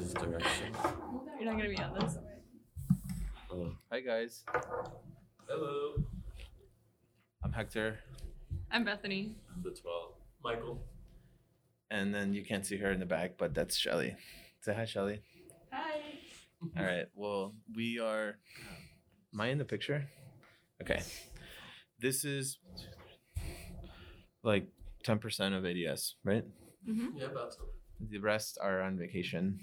this direction. You're not gonna be on this. Oh. Hi guys, Hello. I'm Hector, I'm Bethany. I'm the 12. Michael. and then you can't see her in the back, but that's Shelly. Say hi, Shelly. Hi. All right. Well, we are. Am I in the picture? Okay. This is like ten percent of ADS, right? Mm-hmm. Yeah, about to. The rest are on vacation.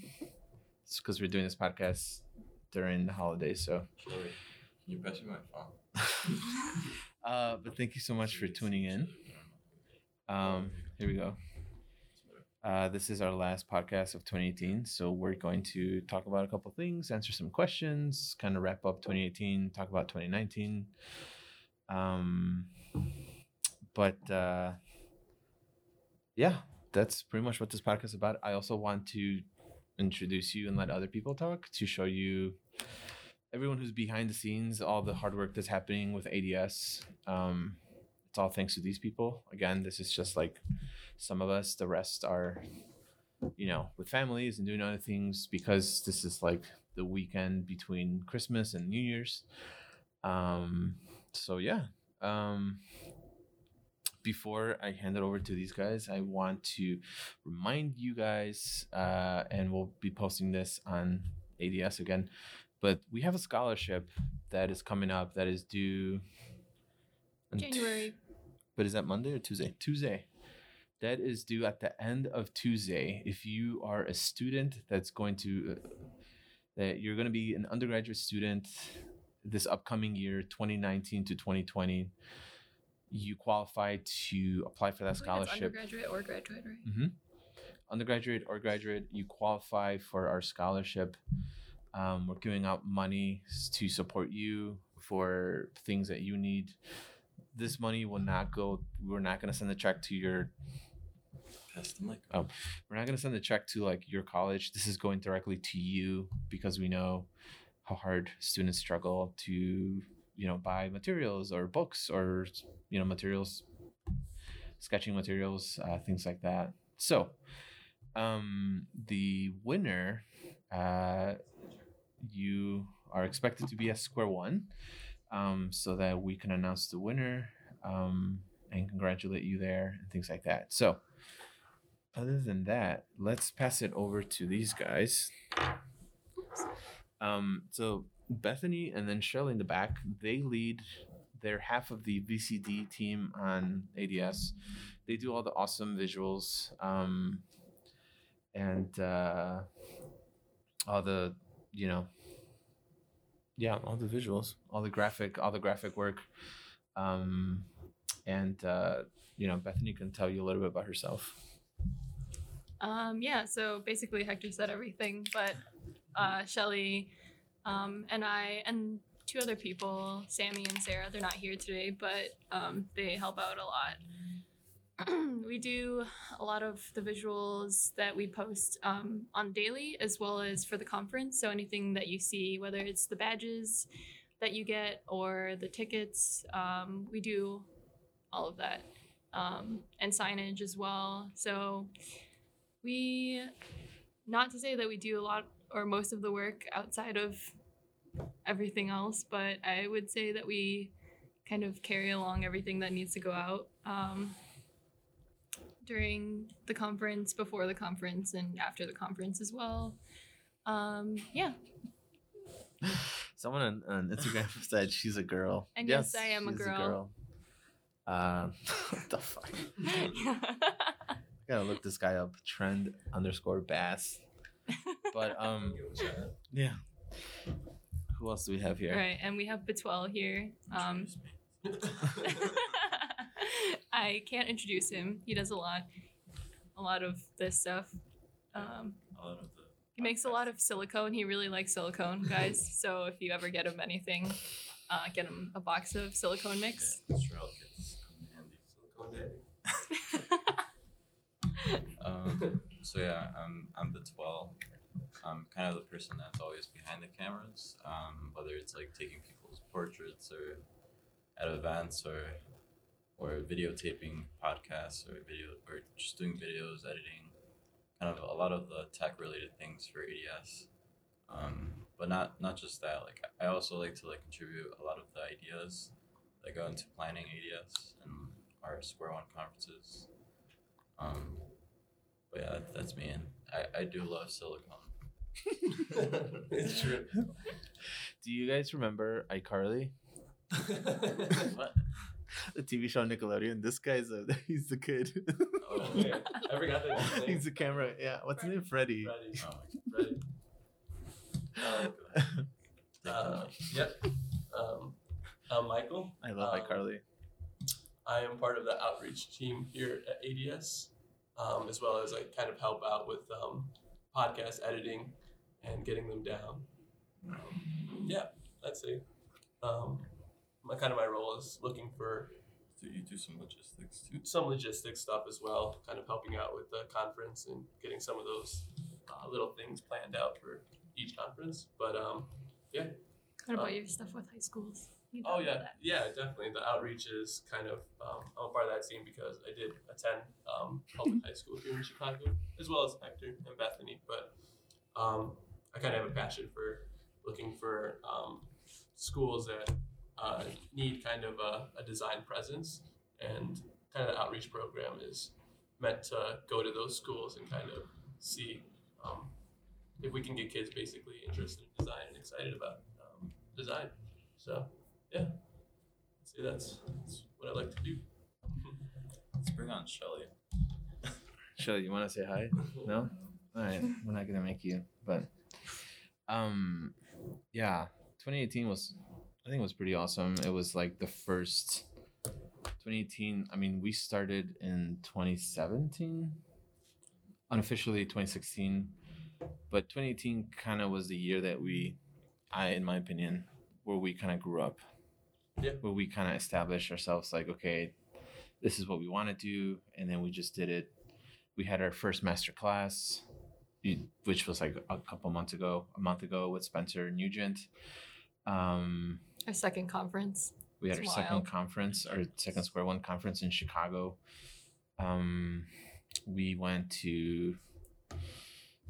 It's because we're doing this podcast during the holidays. So. You pass me my phone? uh, but thank you so much for tuning in. Um, here we go. Uh, this is our last podcast of 2018. So we're going to talk about a couple things, answer some questions, kind of wrap up 2018, talk about 2019. Um, but uh, yeah, that's pretty much what this podcast is about. I also want to introduce you and let other people talk to show you everyone who's behind the scenes, all the hard work that's happening with ADS. Um, it's all thanks to these people. Again, this is just like some of us. The rest are, you know, with families and doing other things because this is like the weekend between Christmas and New Year's. Um, so yeah. Um, before I hand it over to these guys, I want to remind you guys, uh, and we'll be posting this on ADS again, but we have a scholarship that is coming up that is due on t- January. but is that Monday or Tuesday? Tuesday. That is due at the end of Tuesday. If you are a student that's going to, uh, that you're going to be an undergraduate student this upcoming year, 2019 to 2020, you qualify to apply for that I scholarship undergraduate or graduate, right? hmm undergraduate or graduate, you qualify for our scholarship. Um, we're giving out money to support you for things that you need. This money will not go. We're not going to send a check to your. Pass the mic. We're not going to send a check to like your college. This is going directly to you because we know how hard students struggle to you know buy materials or books or you know materials sketching materials uh, things like that. So um the winner uh you are expected to be at square one um so that we can announce the winner um and congratulate you there and things like that. So other than that let's pass it over to these guys. Um so bethany and then shelley in the back they lead they're half of the vcd team on ads they do all the awesome visuals um and uh all the you know yeah all the visuals all the graphic all the graphic work. Um and uh you know bethany can tell you a little bit about herself. Um, yeah, so basically Hector said everything, but uh, Shelly um, and I and two other people, Sammy and Sarah, they're not here today, but um, they help out a lot. we do a lot of the visuals that we post um, on daily as well as for the conference. So anything that you see, whether it's the badges that you get or the tickets, um, we do all of that um, and signage as well. So we not to say that we do a lot or most of the work outside of everything else but i would say that we kind of carry along everything that needs to go out um, during the conference before the conference and after the conference as well. Um, yeah. Someone on, on instagram said she's a girl. And yes, I am a she's girl. uh, what the fuck? I gotta look this guy up. Trend underscore bass. But um yeah who else do we have here right and we have Betwell here um, i can't introduce him he does a lot a lot of this stuff um, A lot of the He makes a lot of silicone. He really likes silicone, guys. so if you ever get him anything, uh, get him a box of silicone mix. Yeah, Australia kids handy. Silicone daddy. um, so yeah, I'm I'm the 12. I'm kind of the person that's always behind the cameras, um, whether it's like taking people's portraits or at events or or videotaping podcasts or video or just doing videos, editing, kind of a lot of the tech related things for ADS. Um, but not not just that. Like I also like to like contribute a lot of the ideas that go into planning ADS and our Square One conferences. Um, but yeah, that, that's me, and I, I do love Silicon. it's true. Do you guys remember iCarly? The TV show Nickelodeon. This guy's a he's the kid. Oh, okay. I forgot that name. he's the camera. Yeah. What's his name? Freddie. Ready. Oh, Ready. Um, uh, yep. Um, I'm Michael. I love Um, iCarly. I am part of the outreach team here at ADS, um, as well as I kind of help out with um, podcast editing and getting them down. Um, yeah, that's it. Um, my kind of my role is looking for Do you do some logistics too? some logistics stuff as well, kind of helping out with the conference and getting some of those uh, little things planned out for each conference. But um, yeah. What about Um, your stuff with high schools? Oh yeah, that. yeah, definitely. The outreach is kind of um, I'm a part of that team because I did attend um, public high school here in Chicago, as well as Hector and Bethany. But um, I kind of have a passion for looking for um, schools that uh, need kind of a, a design presence, and kind of the outreach program is meant to go to those schools and kind of see um, if we can get kids basically interested in design and excited about um, design. So yeah, see that's, that's what I like to do. Let's bring on Shelly. Shelly, you want to say hi? No. All right. We're not gonna make you, but um, yeah. 2018 was, I think, it was pretty awesome. It was like the first 2018. I mean, we started in 2017, unofficially 2016, but 2018 kind of was the year that we, I, in my opinion, where we kind of grew up. Yeah. Where we kind of established ourselves, like, okay, this is what we want to do, and then we just did it. We had our first master class, which was like a couple months ago, a month ago with Spencer Nugent. Um, Our second conference. we had our It's second conference, our second Square One conference in Chicago. Um, we went to.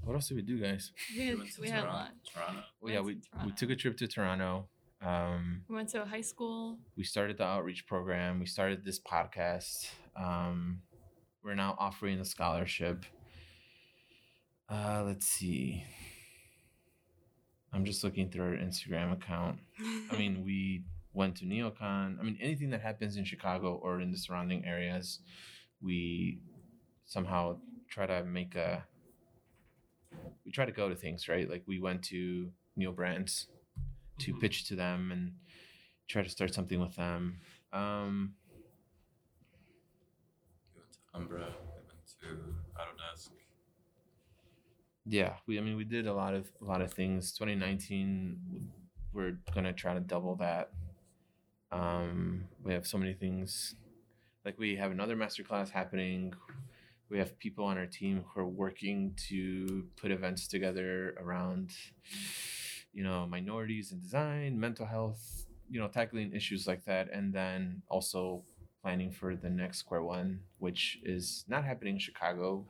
What else did we do, guys? We had, went to we had a Toronto. lot. Toronto. Well, yeah, we, to we took a trip to Toronto. Um, We went to a high school. we started the outreach program. We started this podcast. Um, we're now offering a scholarship. Uh, let's see. I'm just looking through our Instagram account. I mean, we went to NeoCon. I mean, anything that happens in Chicago or in the surrounding areas, we somehow try to make a. We try to go to things, right? Like we went to Neo Brands to Mhm. pitch to them and try to start something with them. Um, We went to Umbra. We went to. Yeah, we. I mean, we did a lot of a lot of things. 2019, we're gonna try to double that. Um, we have so many things. Like we have another masterclass happening. We have people on our team who are working to put events together around, you know, minorities in design, mental health, you know, tackling issues like that, and then also planning for the next Square One, which is not happening in Chicago,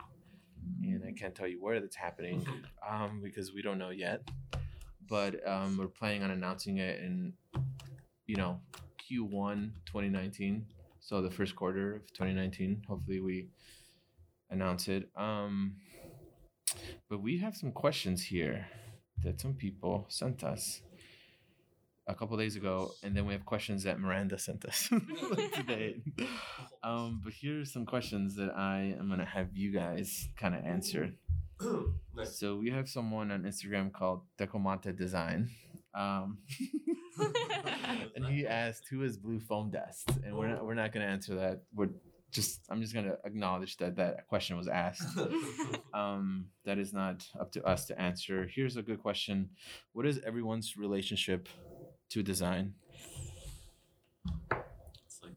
and I can't tell you where that's happening um, because we don't know yet. But um, we're planning on announcing it in, you know, Q1 2019. So the first quarter of 2019. Hopefully we announce it. Um, but we have some questions here that some people sent us a couple days ago, and then we have questions that Miranda sent us today. Um, but here's some questions that I am gonna have you guys kind of answer. nice. So we have someone on Instagram called Decomante Design. Um, and he asked, "Who is Blue Foam Dust?" And we're not we're not gonna answer that. We're just I'm just gonna acknowledge that that question was asked. Um, that is not up to us to answer. Here's a good question: What is everyone's relationship to design? It's like.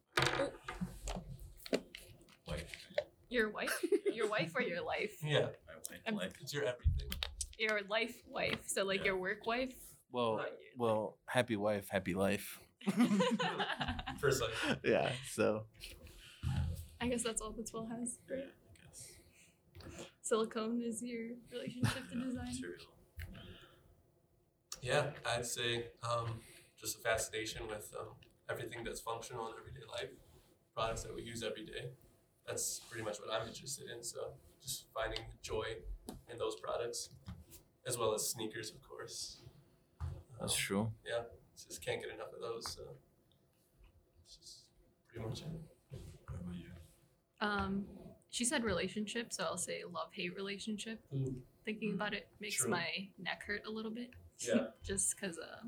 Your wife? Your wife or your life? yeah, My wife. I'm- Like it's your everything. Your life wife. So like Yeah. your work wife? Well, Not well, happy wife, happy life. First life. yeah. So I guess that's all the Twill has. Yeah, I guess. silicone is your relationship to Yeah, design? material. Yeah, I'd say um, just a fascination with um, everything that's functional in everyday life, products that we use every day. That's pretty much what I'm interested in. So just finding joy in those products, as well as sneakers, of course. That's Um, true. Yeah, just can't get enough of those. So it's just pretty much it. What about you? Um, she said relationship, so I'll say love hate relationship. Thinking about it makes True. my neck hurt a little bit. Yeah. just because, uh,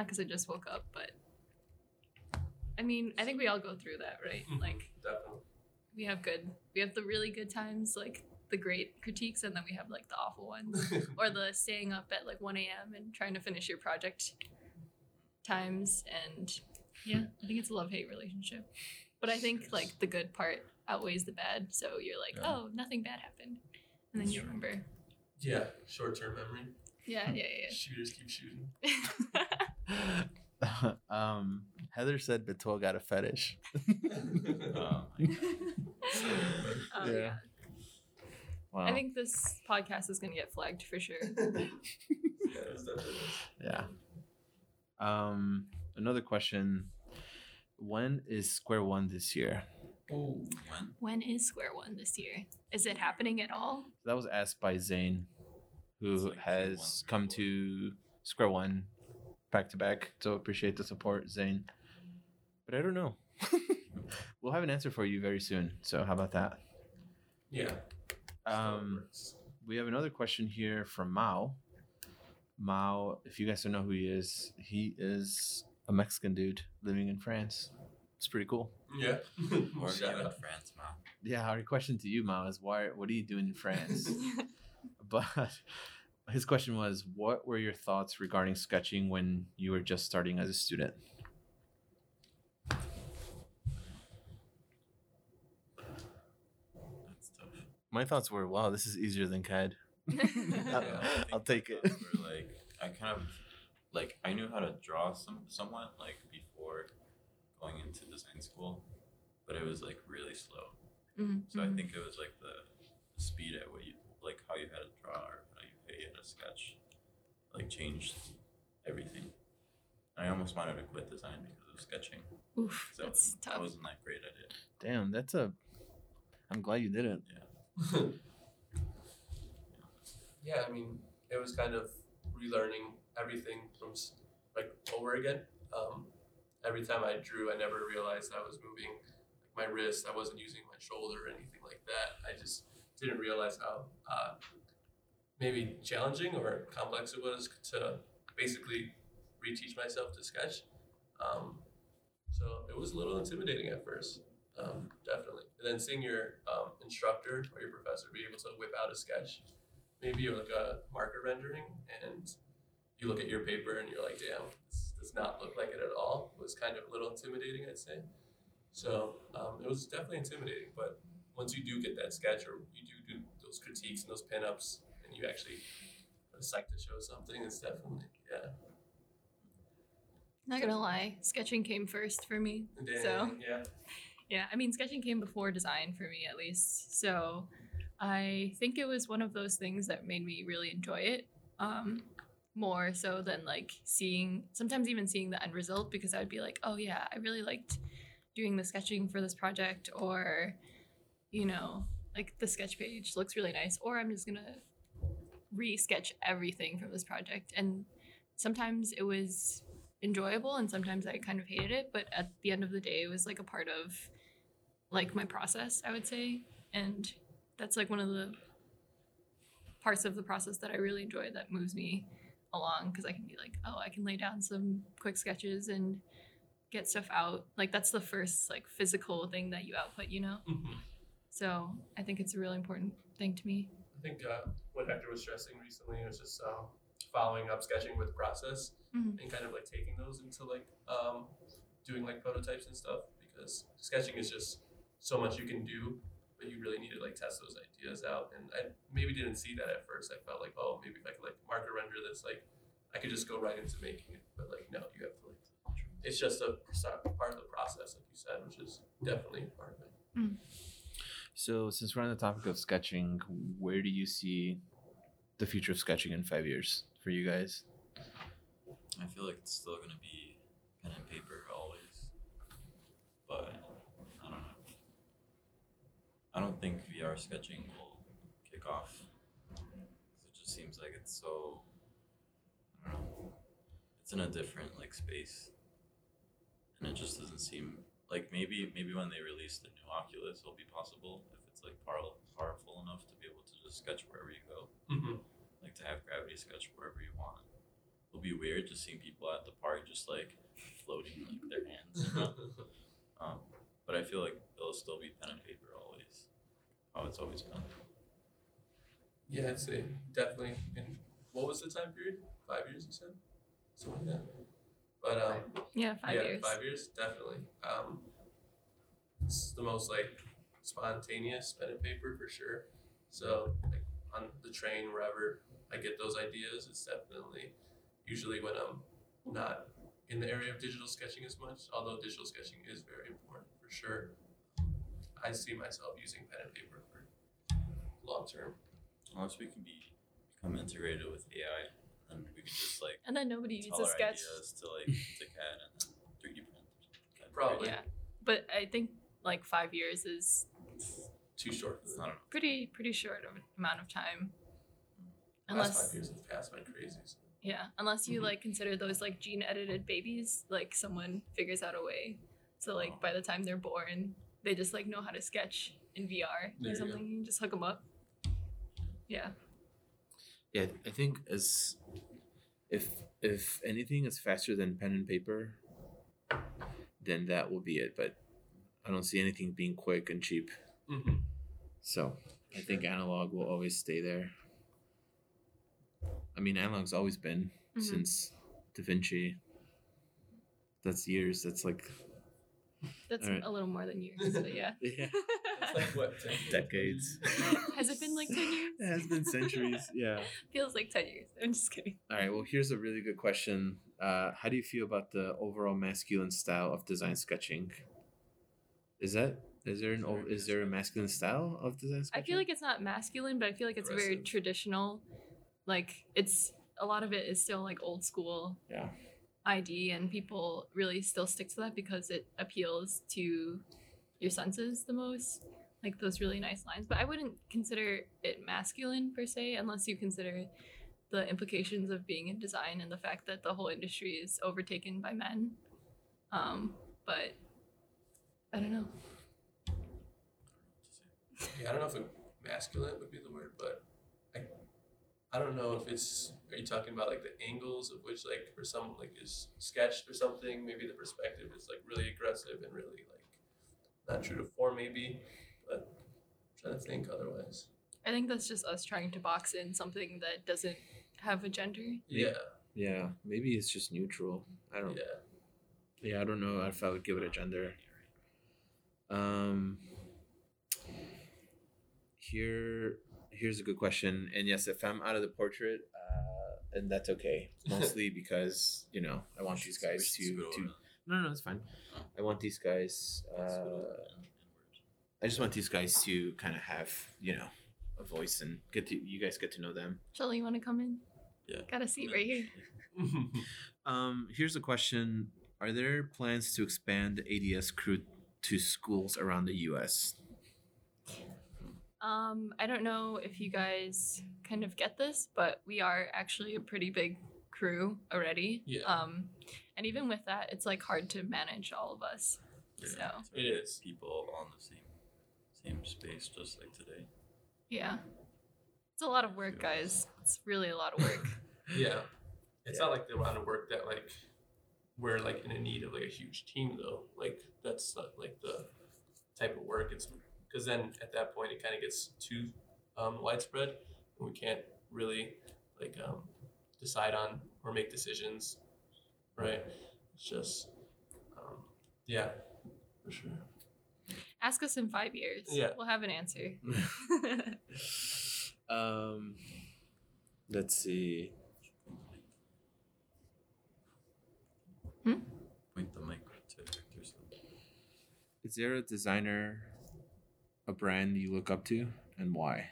not because I just woke up, but I mean, I think we all go through that, right? Mhm. Like, Definitely. we have good, we have the really good times, like the great critiques, and then we have like the awful ones, or the staying up at like 1 a.m. and trying to finish your project times. And yeah, I think it's a love hate relationship. But I think like the good part outweighs the bad. So you're like, Yeah. oh, nothing bad happened. And then you remember. yeah. Short term memory. Yeah, yeah, yeah. Shooters keep shooting. um, Heather said Betul got a fetish. Oh my god. Um, Yeah. yeah. Wow. I think this podcast is going to get flagged for sure. Yeah, yeah. Um, another question. When is Square One this year? Oh, When? When is Square One this year? Is it happening at all? That was asked by Zane, It's who like has Q1, come to Square One back to back. So appreciate the support, Zane. But I don't know. we'll have an answer for you very soon. So how about that? yeah. Um, we have another question here from Mao. Mao, if you guys don't know who he is, he is a Mexican dude living in France. It's pretty cool. yeah. Or are you Shout in out. France, Mom? Yeah, our question to you, Mao, is why? What are you doing in France? but his question was, what were your thoughts regarding sketching when you were just starting as a student? That's tough. My thoughts were, wow, this is easier than CAD. Yeah, I think I'll take it. were, like I kind of like I knew how to draw some somewhat like before going into design school, but it was like really slow. Mhm, So I mhm. think it was like the speed at what you like how you had to draw or how you, how you had to sketch, like changed everything. I almost wanted to quit design because of sketching. Oof, 'cause I that's wasn't, I tough. wasn't that great at it. Damn, that's a. I'm glad you didn't. yeah, yeah, I mean, it was kind of relearning everything from like over again. Um, every time I drew, I never realized I was moving like, my wrist. I wasn't using my shoulder or anything like that. I just didn't realize how uh, maybe challenging or complex it was to basically reteach myself to sketch. Um, so it was a little intimidating at first, um, definitely. And then seeing your um, instructor or your professor be able to whip out a sketch, maybe you're like a marker rendering, and you look at your paper and you're like, damn, this does not look like it at all. It was kind of a little intimidating, I'd say. So um, it was definitely intimidating, but once you do get that sketch or you do do those critiques and those pinups, and you actually are psyched to show something, it's definitely yeah. Not gonna lie, sketching came first for me. Dang, So yeah. yeah, I mean, sketching came before design for me at least. So I think it was one of those things that made me really enjoy it um, more so than like seeing, sometimes even seeing the end result because I would be like, oh yeah, I really liked doing the sketching for this project, or you know, like the sketch page looks really nice, or I'm just gonna re-sketch everything from this project. And sometimes it was enjoyable and sometimes I kind of hated it, but at the end of the day it was like a part of like my process, I would say. And that's like one of the parts of the process that I really enjoy that moves me along because I can be like, oh, I can lay down some quick sketches and get stuff out. Like that's the first like physical thing that you output, you know? Mhm. So I think it's a really important thing to me. I think uh, what Hector was stressing recently was just um, following up sketching with process Mhm. and kind of like taking those into like um, doing like prototypes and stuff because sketching is just so much you can do, but you really need to like test those ideas out. And I maybe didn't see that at first. I felt like, oh, maybe if I could like marker render this, like I could just go right into making it. But like, no, you have to like. It's just a part of the process, like you said, which is definitely part of it. So, since we're on the topic of sketching, where do you see the future of sketching in five years for you guys? I feel like it's still gonna be pen and paper always, but I don't know. I don't think VR sketching will kick off. it just seems like it's so. I don't know. It's in a different like space, and it just doesn't seem like maybe maybe when they release the new Oculus, it'll be possible if it's like power, powerful enough to be able to just sketch wherever you go, hmm like to have gravity sketch wherever you want. It'll be weird just seeing people at the park just like floating like their hands. Um, but I feel like it'll still be pen and paper always. How it's always been. Yeah, I'd say definitely. And what was the time period? Five years, you said? So that. But um, Yeah, five yeah, years. five years, definitely. Um, it's the most like spontaneous pen and paper for sure. So like on the train, wherever I get those ideas, it's definitely usually when I'm not in the area of digital sketching as much. Although digital sketching is very important for sure. I see myself using pen and paper for long term. Unless we can be become integrated with AI, and we can just like And then nobody needs a sketch. ideas to like to CAD and then 3D print. That'd Probably. Yeah. But I think like five years is Too short. I don't know. pretty pretty short of amount of time. Last Unless five years have passed by crazy. So. yeah, unless you Mhm. like consider those like gene edited babies, like someone figures out a way. So like Oh. by the time they're born, they just like know how to sketch in VR There or something. You can just hook them up. Yeah. Yeah, I think as if if anything is faster than pen and paper, then that will be it. But I don't see anything being quick and cheap. Mm-hmm. So I think analog will always stay there. I mean, analog's always been Mhm. since Da Vinci. That's years. That's like That's Alright. a little more than years, but yeah. yeah, It's like what? decades. Has it been like 10 years? it has been centuries. Yeah. Feels like 10 years. I'm just kidding. All right. Well, here's a really good question. Uh, how do you feel about the overall masculine style of design sketching? Is that is there an o- is there a masculine style of design I feel like it's not masculine, but I feel like it's very traditional. Like it's a lot of it is still like old school Yeah. ID, and people really still stick to that because it appeals to your senses the most. Like those really nice lines, but I wouldn't consider it masculine per se, unless you consider the implications of being in design and the fact that the whole industry is overtaken by men. Um, but I don't know. Yeah, I don't know if masculine would be the word, but I, I don't know if it's. Are you talking about like the angles of which, like, for some, like is sketched or something? Maybe the perspective is like really aggressive and really like not true to form, maybe. But I'm trying to think otherwise. I think that's just us trying to box in something that doesn't have a gender. Yeah, Yeah. Maybe it's just neutral. I don't. yeah. Yeah, I don't know if I would give it a gender. Um. Here, here's a good question. And yes, if I'm out of the portrait, uh, and that's okay. Mostly because you know I want these guys to Scoot to. them. No, no, it's fine. I want these guys. Uh, over and I just want these guys to kind of have you know a voice and get to you guys get to know them. Shelly, you want to come in? Yeah. Got a seat right here. Um, here's a question: Are there plans to expand the ADS crew to schools around the U.S.? Um, I don't know if you guys kind of get this, but we are actually a pretty big crew already. Yeah. Um, and even with that, it's like hard to manage all of us. Yeah, So it's It hard to is. get People on the same same space, just like today. yeah, it's a lot of work, guys. It's really a lot of work. Yeah. It's not like the amount of work that like we're like in a need of like a huge team though. Like that's not like the type of work. It's because then at that point it kind of gets too um, widespread and we can't really like um, decide on or make decisions. Right. It's just um, yeah, for sure. Ask us in five years. Yeah. We'll have an answer. um, let's see. Point the mic to Victor's. Is there a designer? a brand you look up to and why?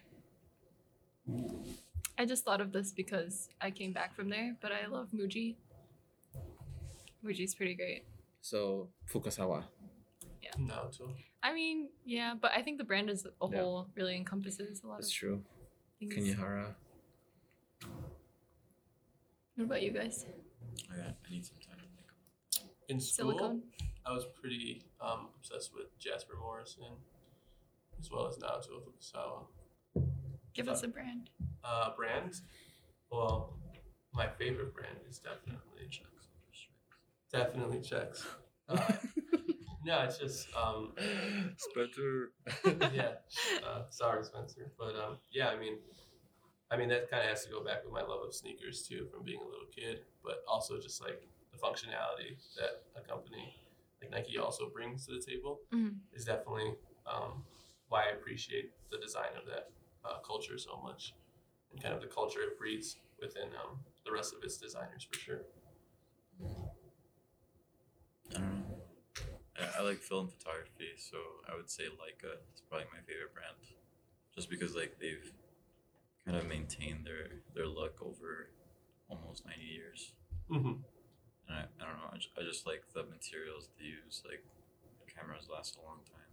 I just thought of this because I came back from there, but I love Muji. Muji's pretty great. So Fukasawa. Yeah. Naoto. I mean, yeah, but I think the brand as a Yeah. whole really encompasses a lot That's of true. things. Kenya Hara. What about you guys? I, got, I need some time to think. In school, Silicone? I was pretty um, obsessed with Jasper Morrison, as well as Naoto Fukasawa. Give us a brand. Uh, brand? Well, my favorite brand is definitely definitely checks. Uh, no, it's just um, Spencer. yeah. Uh, sorry, Spencer, but um, yeah. I mean, I mean that kind of has to go back with my love of sneakers too, from being a little kid, but also just like the functionality that a company like Nike also brings to the table Mhm. is definitely um, why I appreciate the design of that uh, culture so much, and kind of the culture it breeds within um, the rest of its designers for sure. I don't know. I, I like film photography, so I would say Leica is probably my favorite brand, just because like they've kind of maintained their their look over almost ninety years, Mm-hmm. and I, I don't know. I just, I just like the materials they use. Like the cameras last a long time.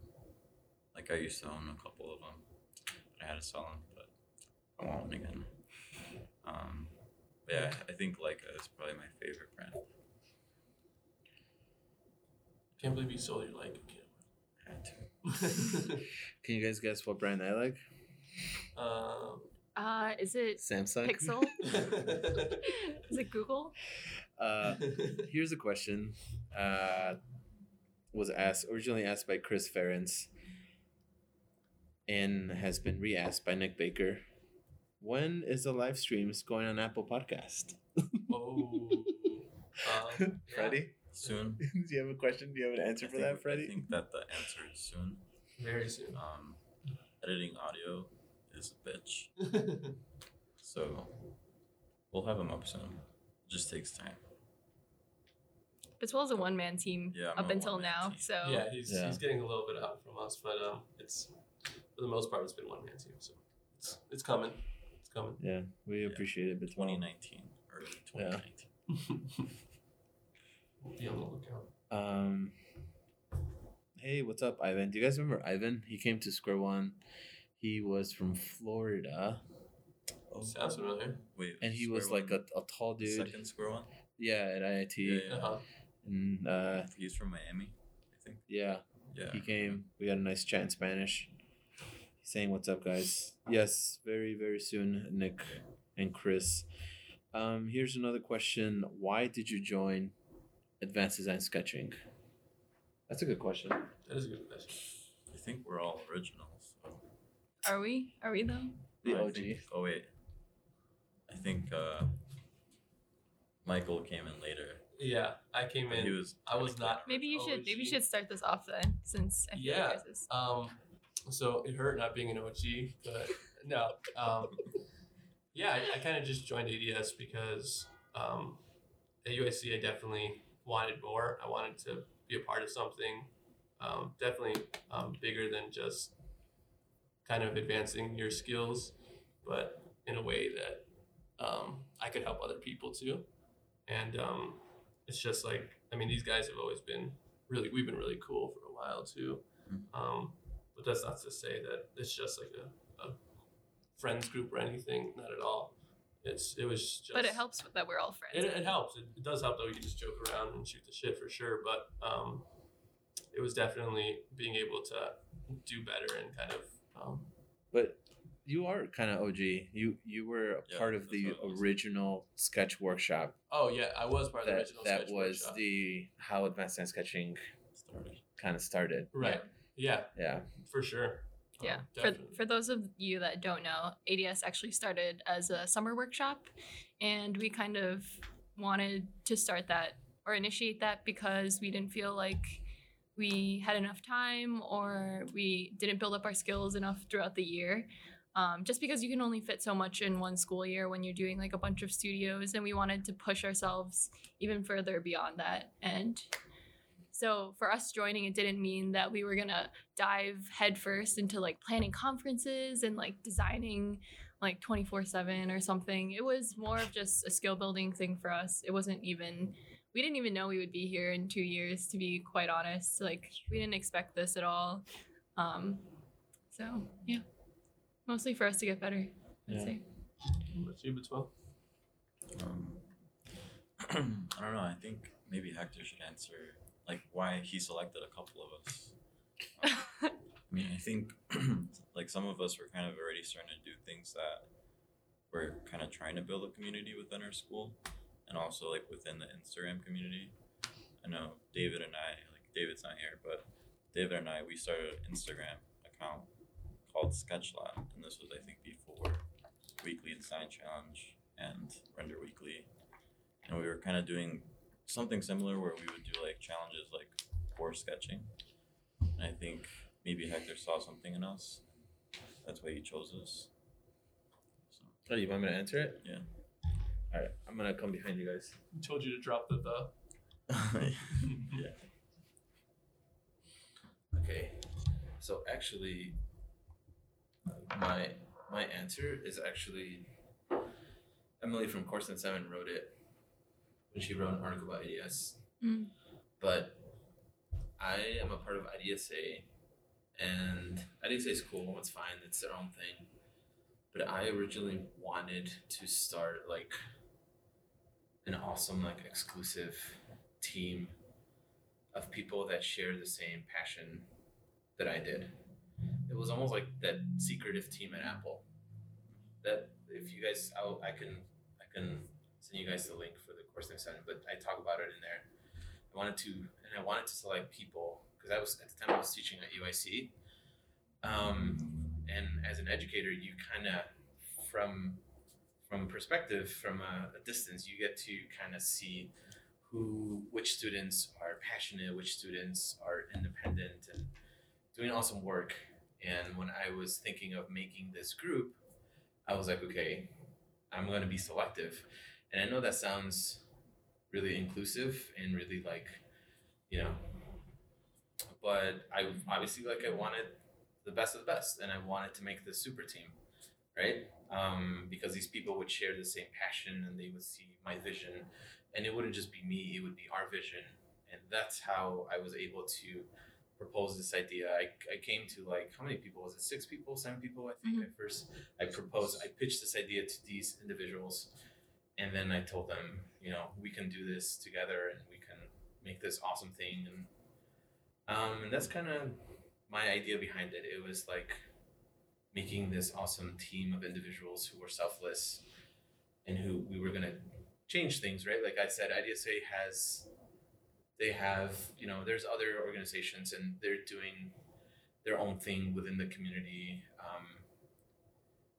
Like I used to own a couple of them. I had to sell them, but I want one again. Um, but yeah, I think Leica is probably my favorite brand. Can't believe you sold your Leica I had camera. Can you guys guess what brand I like? um, Uh, is it Samsung. Pixel? is it Google? Uh, here's a question. Uh, was asked originally asked by Chris Ferentz, and has been re-asked by Nick Baker. When is the live streams going on Apple Podcast? oh, um, yeah. Freddie, Soon. do you have a question? Do you have an answer I for think- that, Freddie? I think that the answer is soon. very soon. Um, editing audio is a bitch, so we'll have them up soon. It just takes time. Fitzwell's a one man team Yeah, up until now, team. so yeah, he's, Yeah. he's getting a little bit out from us, but um, it's for the most part it's been one man team, so it's it's coming, it's coming. Yeah, we Yeah. appreciate it. But 2019 early 2019. Be on the lookout. Um, hey, what's up, Ivan? Do you guys remember Ivan? He came to Square One. He was from Florida, Oh, Sounds familiar. wait, and he square was like a, a tall dude. Second square one. Yeah, at IIT. Yeah, yeah. Uh-huh. And uh, He's from Miami, I think. yeah, Yeah. he came. We had a nice chat in Spanish. He's saying, "What's up, guys?" Yes, very very soon, Nick and Chris. Um, here's another question: Why did you join Advanced Design Sketching? That's a good question. That is a good question. I think we're all originals. So. are we? Are we though? The OG. think- oh wait. I think uh, Michael came in later. Yeah, I came but in. He was. I was not- Maybe you should maybe you should start this off then, since I feel Yeah. like yours is. Um, so it hurt not being an OG, but no. Um, yeah, I, I kind of just joined ADS because um, at UIC I definitely wanted more. I wanted to be a part of something um, definitely um, bigger than just kind of advancing your skills, but in a way that um, I could help other people too. And um, it's just like, I mean, these guys have always been really, we've been really cool for a while too. Um, but that's not to say that it's just like a, a friends group or anything. Not at all. It's it was just. But it helps that we're all friends. It, it helps. It, it does help that we can just joke around and shoot the shit for sure. But um, it was definitely being able to do better and kind of um, But you are kind of OG. You you were a Yeah, part of the what it was. original sketch workshop. oh yeah, I was part of the That original that sketch was workshop. the how advanced design sketching Started. kind of started. right. Yeah, Yeah. for sure. Yeah. Um, For, for those of you that don't know, ADS actually started as a summer workshop, and we kind of wanted to start that or initiate that because we didn't feel like we had enough time or we didn't build up our skills enough throughout the year. Um, just because you can only fit so much in one school year when you're doing like a bunch of studios, and we wanted to push ourselves even further beyond that. And So for us joining, it didn't mean that we were gonna dive headfirst into like planning conferences and like designing like 24 7 or something. It was more of just a skill building thing for us. It wasn't even, we didn't even know we would be here in two years, to be quite honest. Like, we didn't expect this at all. Um, so, yeah, mostly for us to get better, I'd Yeah. say. What's you, Betwell? Um, I don't know. I think maybe Hector should answer like why he selected a couple of us. Um, I mean, I think like some of us were kind of already starting to do things that we're kind of trying to build a community within our school, and also like within the Instagram community. I know David and I, like David's not here, but David and I, we started an Instagram account called Sketchlab, and this was I think before Weekly Design Challenge and Render Weekly, and we were kind of doing something similar where we would do like challenges like for sketching. And I think maybe Hector saw something in us. That's why he chose us. So Oh, you want me to answer it? Yeah. All right, I'm gonna come behind you guys. Told you to drop the the. yeah. Okay, so actually, my my answer is actually Emily from Core77 wrote it when she wrote an article about IDS. Mm. But I am a part of IDSA, and IDSA is cool. It's fine. It's their own thing. But I originally wanted to start like an awesome, like exclusive team of people that share the same passion that I did. It was almost like that secretive team at Apple. That if you guys, I'll, I can, I can send you guys the link for the course next time. But I talk about it in there. I wanted to, and I wanted to select people because I was at the time I was teaching at UIC. Um, and as an educator, you kind of from from perspective from a, a distance, you get to kind of see who which students are passionate, which students are independent and doing awesome work. And when I was thinking of making this group, I was like, okay, I'm going to be selective. And I know that sounds really inclusive and really like, you know, but I obviously like I wanted the best of the best and I wanted to make this super team, right? Um, because these people would share the same passion and they would see my vision and it wouldn't just be me, it would be our vision. And that's how I was able to propose this idea. I, I came to like, how many people? Was it six people, seven people? I think I first. I proposed, I pitched this idea to these individuals. And then I told them, you know, we can do this together and we can make this awesome thing. And, um, and that's kind of my idea behind it. It was like making this awesome team of individuals who were selfless and who we were going to change things, right? Like I said, IDSA has, they have, you know, there's other organizations and they're doing their own thing within the community. Um,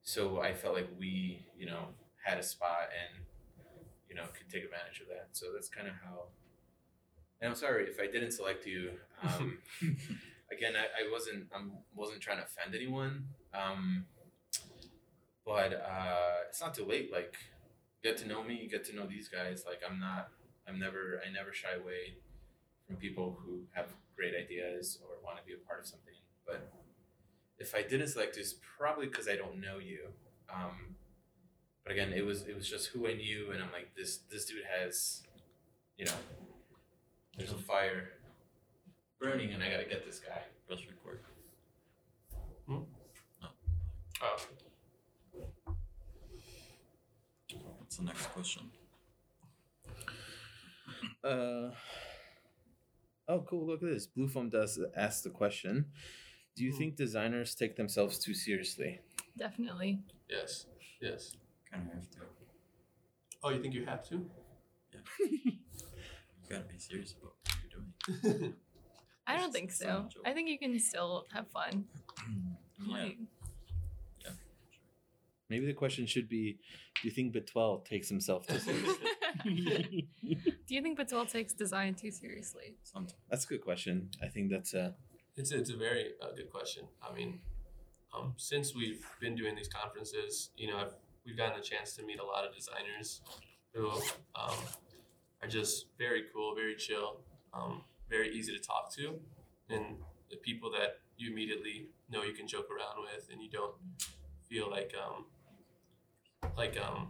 so I felt like we, you know, had a spot and, you know, can take advantage of that. So that's kind of how. And I'm sorry if I didn't select you. Um, again, I, I wasn't I wasn't trying to offend anyone. Um, but uh, it's not too late. Like, get to know me, you get to know these guys. Like, I'm not, I'm never, I never shy away from people who have great ideas or want to be a part of something. But if I didn't select you, it's probably because I don't know you. Um, but again, it was it was just who I knew, and I'm like, this this dude has, you know, there's a fire burning, and I gotta get this guy. Press record. Oh, What's the next question? Uh, oh, cool. Look at this. Blue Foam does ask the question Do you Hmm. think designers take themselves too seriously? Definitely. yes, yes. Kind of have to. Oh, you think you have to? Yeah. you gotta be serious about what you're doing. I don't think so. not a joke. I think you can still have fun. yeah. Like, Yeah. Maybe the question should be Do you think Betwell takes himself too seriously? do you think Patel takes design too seriously? Sometimes. that's a good question. I think that's uh It's it's a very uh, good question. I mean, um, since we've been doing these conferences, you know, I've, we've gotten a chance to meet a lot of designers who um, are just very cool, very chill. Um, very easy to talk to, and the people that you immediately know you can joke around with, and you don't feel like um like um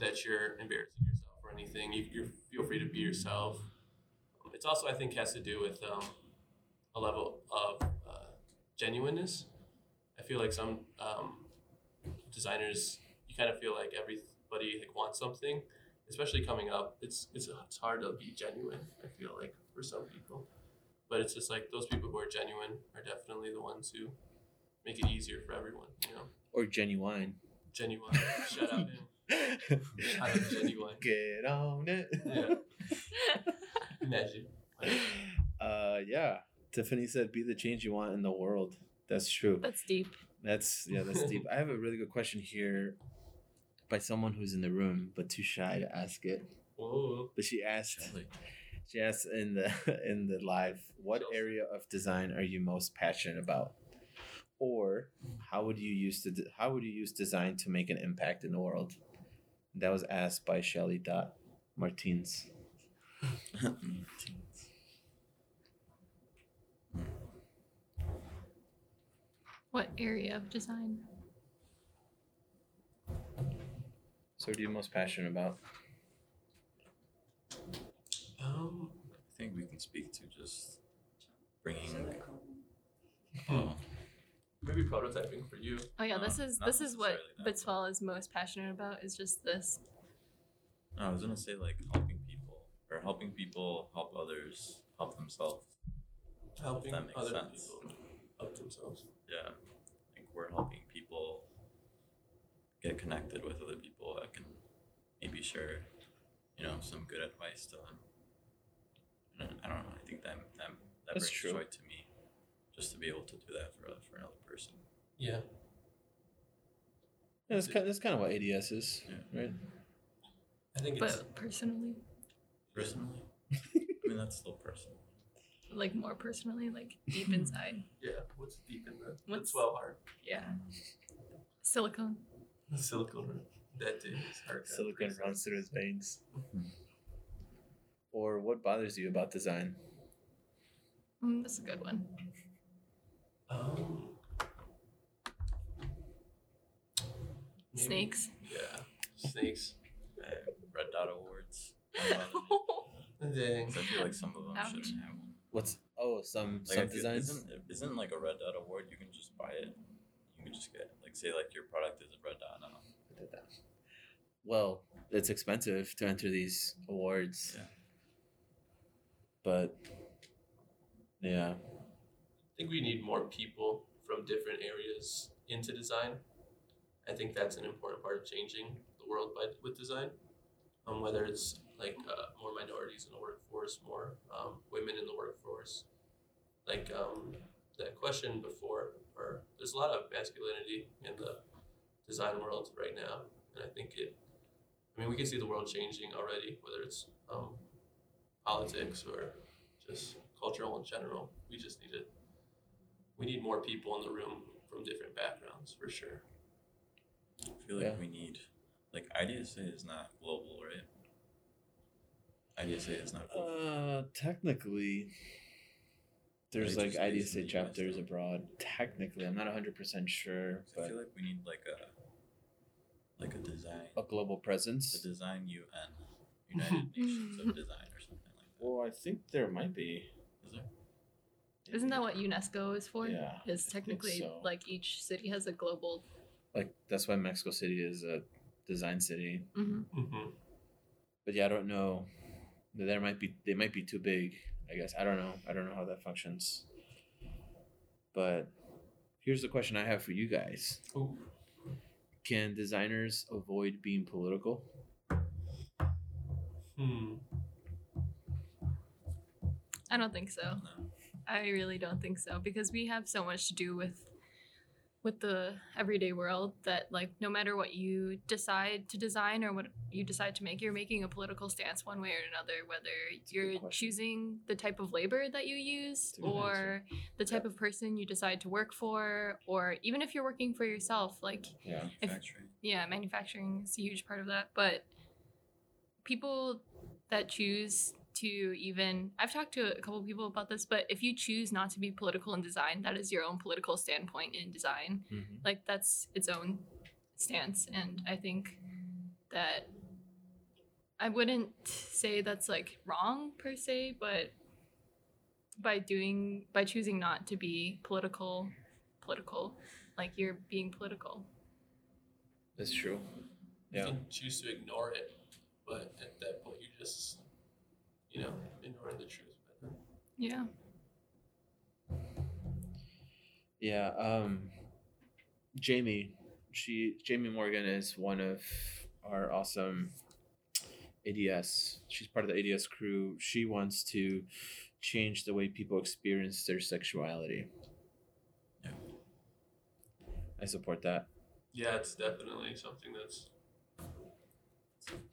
that you're embarrassing yourself or anything. You you feel free to be yourself. It's also I think has to do with um a level of uh, genuineness. I feel like some um, designers, you kind of feel like everybody like wants something, especially coming up. It's it's it's hard to be genuine. I feel like for some people, but it's just like those people who are genuine are definitely the ones who make it easier for everyone. You know, Or genuine. genuine. Shout out to him. Shout out genuine. Get on it. Yeah. Imagine. Uh, yeah. Tiffany said, "Be the change you want in the world." That's true. That's deep. That's yeah. That's deep. I have a really good question here, by someone who's in the room but too shy to ask it. Whoa. But she asked. Shelly. She asked in the in the live, "What Chelsea. area of design are you most passionate about?" Or how would you use to how would you use design to make an impact in the world? That was asked by Shelly Dot Martins. What area of design? So, what are you most passionate about? Um. I think we can speak to just bringing. Oh, Maybe prototyping for you. Oh yeah, No, this is not this is what necessarily Bitswell is most passionate about. Is just this. no, I was gonna say like helping people or helping people help others help themselves. Helping that makes other sense. people help themselves. Yeah, I think we're helping people get connected with other people that can maybe share, you know, some good advice to them. And I don't know. I think that that that That's brings true. joy to me, just to be able to do that for for another person. Yeah. Yeah, that's kind, that's kind of what ADS is, Yeah. right? I think it's But personally, Personally, I mean that's still personal. like more personally, like deep inside. yeah. What's deep in the What's- the twelve heart? Yeah. Silicone. Silicone. That dude is hard. Silicon runs through his veins. Or what bothers you about design? Mm, that's a good one. Um, maybe- Snakes. Yeah. Snakes. Uh, Red Dot Awards. don't bother me, Dang. 'cause I feel like some of them Ouch. shouldn't have one. What's oh some Like, some designs? Isn't, isn't like a Red Dot Award? You can just buy it. You can just get like say like your product is a Red Dot now. Well, it's expensive to enter these awards. Yeah. But yeah, I think we need more people from different areas into design. I think that's an important part of changing the world by, with design. Um, whether it's like uh, more minorities in the workforce, more um, women in the workforce. Like um, that question before, or there's a lot of masculinity in the design world right now, and I think it. I mean, we can see the world changing already, whether it's um, politics or just cultural in general. We just need it. we need more people in the room from different backgrounds for sure. I feel like Yeah. we need like IDSA is not global, right? IDSA is not global. uh, technically, there's like just is in IDSA chapters abroad. Technically, I'm not 100 percent sure, I but feel like we need like a like a design a global presence. the presence. design UN United Nations of Design or something like that. Well, I think there might be. Is there? Isn't that what UNESCO is for? Yeah, Is I think technically so. like each city has a global. like that's why Mexico City is a design city. Mm-hmm. But yeah, I don't know. There might be they might be too big. I guess I don't know. I don't know how that functions. But here's the question I have for you guys: Ooh. Can designers avoid being political? Hmm. I don't think so. No. I really don't think so because we have so much to do with with the everyday world that like no matter what you decide to design or what you decide to make you're making a political stance one way or another whether good you're choosing the type of labor that you use That's or the type of person you decide to work for or even if you're working for yourself like Yeah. If- Manufacturing. yeah, manufacturing is a huge part of that. But people that choose to even I've talked to a couple people about this, but if you choose not to be political in design, that is your own political standpoint in design. Mhm. Like that's its own stance, and I think that I wouldn't say that's like wrong per se, but by doing by choosing not to be political, political, like you're being political. That's true. You Yeah. can choose to ignore it, but at that point, you're just, you know, ignoring the truth. Yeah. Yeah. Um, Jamie, she Jamie Morgan is one of our awesome ADS. She's part of the ADS crew. She wants to change the way people experience their sexuality. Yeah. I support that. Yeah, it's definitely something that's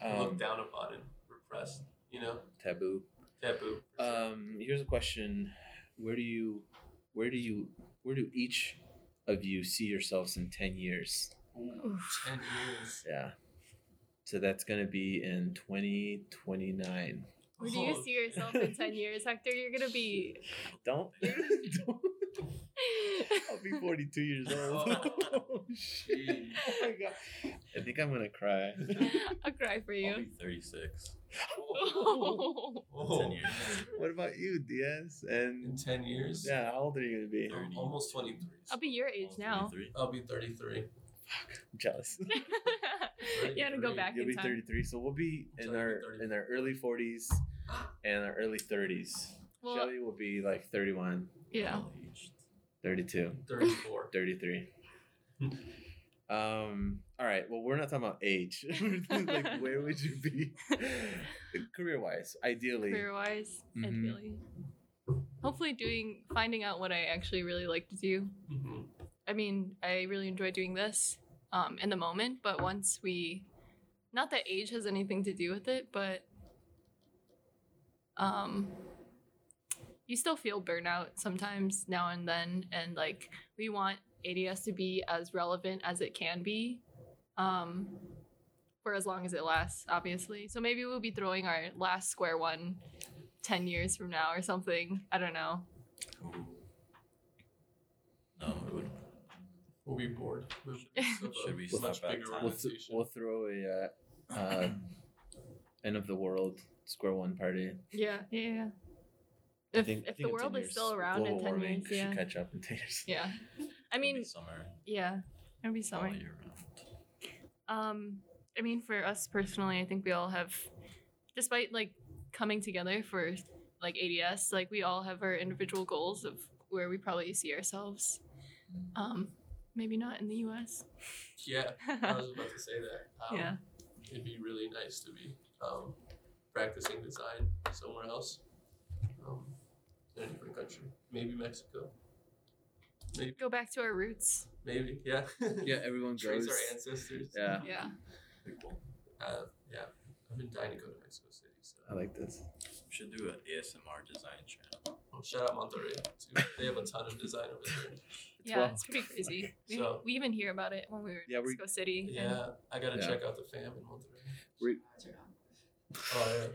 Um, looked down upon and repressed. You know, taboo. taboo. Um, here's a question: Where do you, where do you, where do each of you see yourselves in ten years? Ooh, ten years. Yeah. So that's gonna be in twenty twenty nine. Where do you see yourself in 10 years, Hector? You're going to be. Don't. don't. I'll be forty two years old. oh, shit. Oh my god. I think I'm gonna cry. I'll cry for you. I'll you. be 36 Oh. Oh. 10 years. what about you, Diaz? And In ten years. yeah, how old are you gonna be? I'm almost twenty three. I'll be your age now. 23. I'll be thirty three. I'm jealous. you had to go back You'll in be time. 33, so we'll be in So I'll be our 30. in our early 40s and our early 30s. Well, Shelly will be like 31, yeah. Well-aged. 32, Thirty four. 33. um. All right. Well, we're not talking about age. like, where would you be, career wise? Ideally. Career wise, Mhm. ideally. Hopefully, doing finding out what I actually really like to do. hmm I mean, I really enjoy doing this um, in the moment, but once we, not that age has anything to do with it, but um, you still feel burnout sometimes now and then, and like we want ADS to be as relevant as it can be, um, for as long as it lasts, obviously. So maybe we'll be throwing our last square one 10 years from now or something. I don't know. No, it would. We'll be bored. We'll be of a Should we much step back time? We'll, th- we'll throw a uh, uh, end of the world square one party. Yeah, yeah, yeah. I If, think, if the world is still around in 10 warming years, should yeah. catch up in 10 years. Yeah. I It'll be mean, summer. yeah, it'll be summer. all year round. Um, I mean, for us personally, I think we all have, despite like coming together for like ADS, like we all have our individual goals of where we probably see ourselves. Um, maybe not in the U.S. Yeah, I was about to say that. Um, yeah. It'd be really nice to be um, practicing design somewhere else, um, in a different country. Maybe Mexico. Maybe, Go back to our roots. maybe, yeah. Yeah, everyone Trace goes. our ancestors. Yeah, Yeah. Pretty cool. Uh, yeah. I've been dying to go to Mexico City. So. I like this. We should do an ASMR design channel. Well, shout out Monterrey. Too. They have a ton of design over there. Yeah, well- it's pretty crazy. We, So- we even hear about it when we were in Yeah, we- Mexico City. Yeah, I gotta Yeah. check out the fam in Monterrey. We- Oh yeah.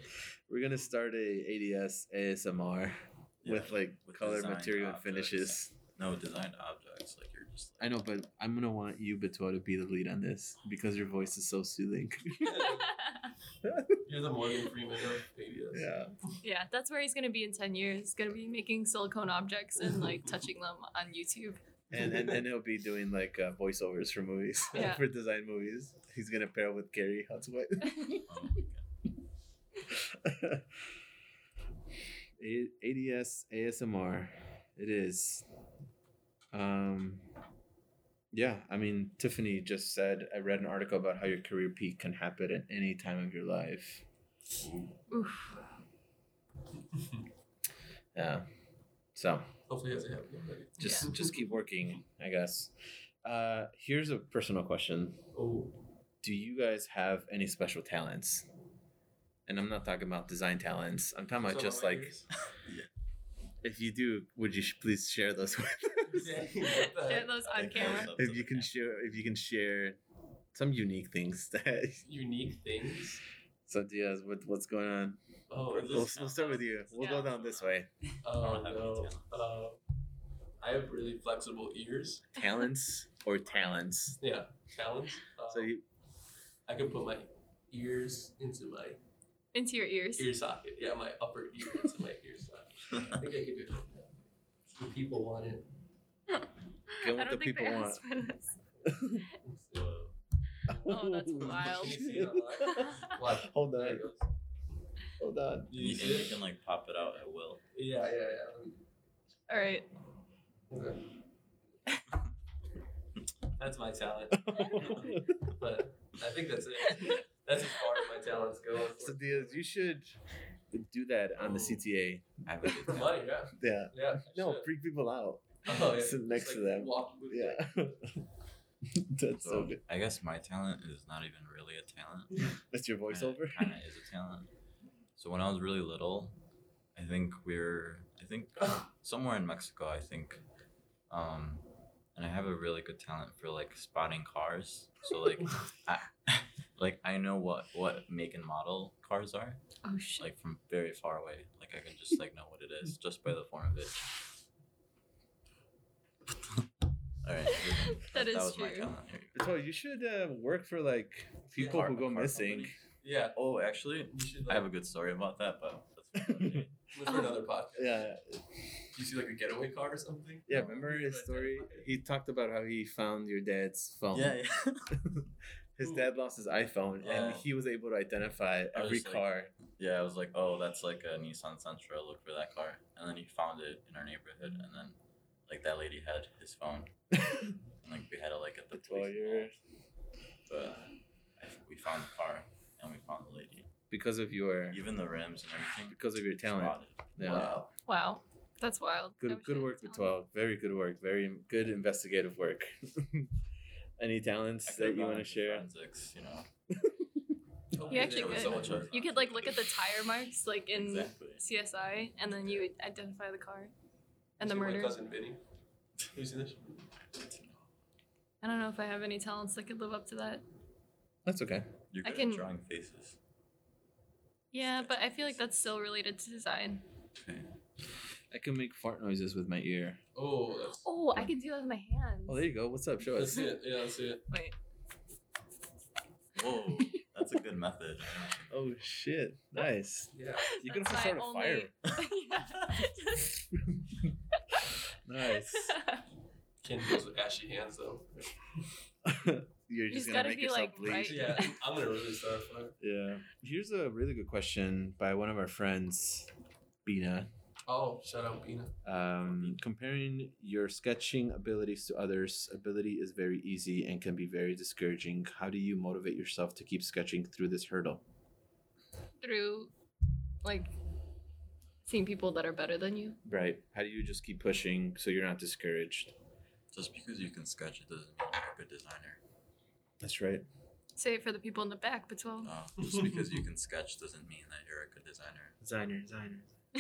We're gonna start a ADS ASMR with like with color material objects. finishes. No designed objects. Like you're just. I know, but I'm gonna want you, Betua, to be the lead on this because your voice is so soothing. You're the Morgan Freeman of ADS. yeah. Yeah, that's where he's gonna be in ten years. He's gonna be making silicone objects and like touching them on YouTube. And, and and he'll be doing like uh, voiceovers for movies, Yeah. for design movies. He's gonna pair with Gary Hustwit. Oh, okay. A- ADS ASMR. It is. Um. Yeah, I mean, Tiffany just said I read an article about how your career peak can happen at any time of your life. Oof. Yeah. So Hopefully, he hasn't happened already. just Yeah. just keep working, I guess. Uh, here's a personal question: Oh, Do you guys have any special talents? And I'm not talking about design talents. I'm talking about some just like ears. if you do, would you sh- please share those with us? Dang, what the Share those on think camera. if you can share if you can share some unique things that unique things. so Diaz what, what's going on Oh, We'll, we'll start with you. We'll go down this way. oh don't have any no. Uh, I have really flexible ears. Talents or talents? Yeah, talents. Um, So you, I can put my ears into my Into your ears. ear socket. Yeah, my upper ear into my ear socket. I think I could do it. The people want it. get what I the don't think people they want. asked this. Oh, that's wild. Can you see it? Watch. Hold on. Hold on. You, You, you can, you can like pop it out at will. Yeah, yeah, yeah. All right. Okay. That's my talent, but I think that's it. That's as far as my talents go. so Diaz, you should do that on the CTA. I have For money, yeah, Yeah. yeah. I No, should. freak people out. Oh, yeah. sit next Just, to them. walk with Yeah. That's so So good. I guess my talent is not even really a talent. That's your voiceover. Kind of is a talent. So when I was really little, I think we're I think somewhere in Mexico. I think, um, and I have a really good talent for like spotting cars. So like, I, like I know what what make and model cars are Oh shit. like from very far away. Like I can just like know what it is just by the form of it. All right, That is was true. talent. Here you. So you should uh, work for like people Car- who go missing. company. Yeah, Oh, actually, you should. I have a good story about that, but that's for another day. look for another podcast. Yeah, Do You see like a getaway car or something? yeah. Remember his story? He talked about how he found your dad's phone. yeah, yeah. His Ooh. dad lost his iPhone, and he was able to identify every just like- car. Yeah, I was like, oh, that's like a Nissan Sentra. Look for that car, and then he found it in our neighborhood, and then like that lady had his phone, and like we had to like get the That's why police you're. But I, we found the car, and we found the lady. because of your Even the rims and everything. because of your talent. Yeah. Wow. Wow. That's wild. Good good work with twelve. Very good work. Very good investigative work. Any talents that you want to share? Forensics, you know. You actually could. so much of- You could like look at the tire marks like in Exactly. CSI, and then you would identify the car and the See My murder. cousin Vinny. You see this? I don't know if I have any talents that could live up to that. That's okay. You're I good can- at drawing faces. Yeah, but I feel like that's still related to design. Okay. I can make fart noises with my ear. Oh, that's. Oh, I can do that with my hands. Oh, there you go. What's up? Show Let's us. see it. Yeah, let's see it. Wait. Whoa, that's a good method. Oh shit! Nice. Yeah. You can That's also my start a fire. Nice. Can't do those with ashy hands though. You're just just gonna make be, yourself like, bleed. right- Yeah, I'm gonna really start a fire. Yeah. Here's a really good question by one of our friends, Bina. Oh, shout out Bina. Um, comparing your sketching abilities to others, ability is very easy and can be very discouraging. How do you motivate yourself to keep sketching through this hurdle? Through, like, seeing people that are better than you. Right. How do you just keep pushing so you're not discouraged? Just because you can sketch, it doesn't mean you're a good designer. That's right. Say it for the people in the back, but well. Uh, just because you can sketch doesn't mean that you're a good designer. Designer, designer.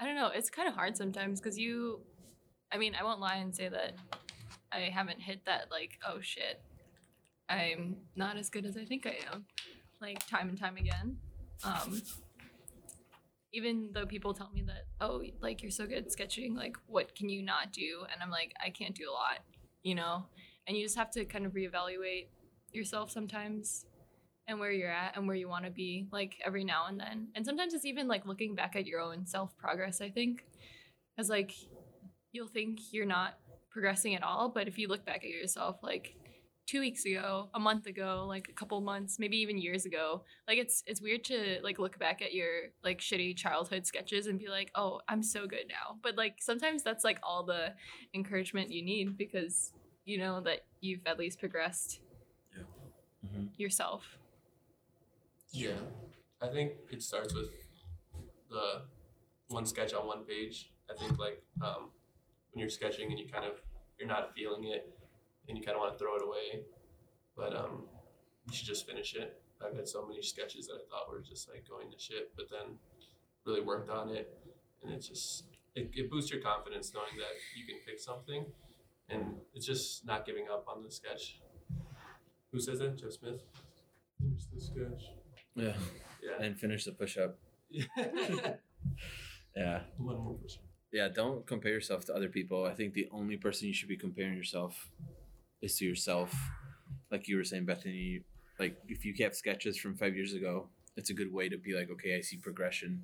I don't know. It's kind of hard sometimes because you, I mean, I won't lie and say that I haven't hit that, like, oh shit, I'm not as good as I think I am, like, time and time again. Um, even though people tell me that, oh, like, you're so good at sketching, like, what can you not do? And I'm like, I can't do a lot, you know? And you just have to kind of reevaluate yourself sometimes and where you're at and where you want to be like every now and then. And sometimes it's even like looking back at your own self progress i think as like you'll think you're not progressing at all but if you look back at yourself like two weeks ago a month ago like a couple months maybe even years ago like it's it's weird to like look back at your like shitty childhood sketches and be like oh i'm so good now. But like sometimes that's like all the encouragement you need because you know that you've at least progressed Mhm. yourself Yeah, I think it starts with the one sketch on one page. I think like um, when you're sketching and you kind of you're not feeling it and you kind of want to throw it away, but um, you should just finish it. I've had so many sketches that I thought were just like going to shit, but then really worked on it, and it just it, it boosts your confidence knowing that you can fix something, and it's just not giving up on the sketch. Who says that? Jeff Smith. Finish the sketch. Yeah. Yeah, and finish the push up. Yeah. One more push. Yeah, don't compare yourself to other people. I think the only person you should be comparing yourself is to yourself. Like you were saying, Bethany, like if you have sketches from five years ago, it's a good way to be like, okay, I see progression.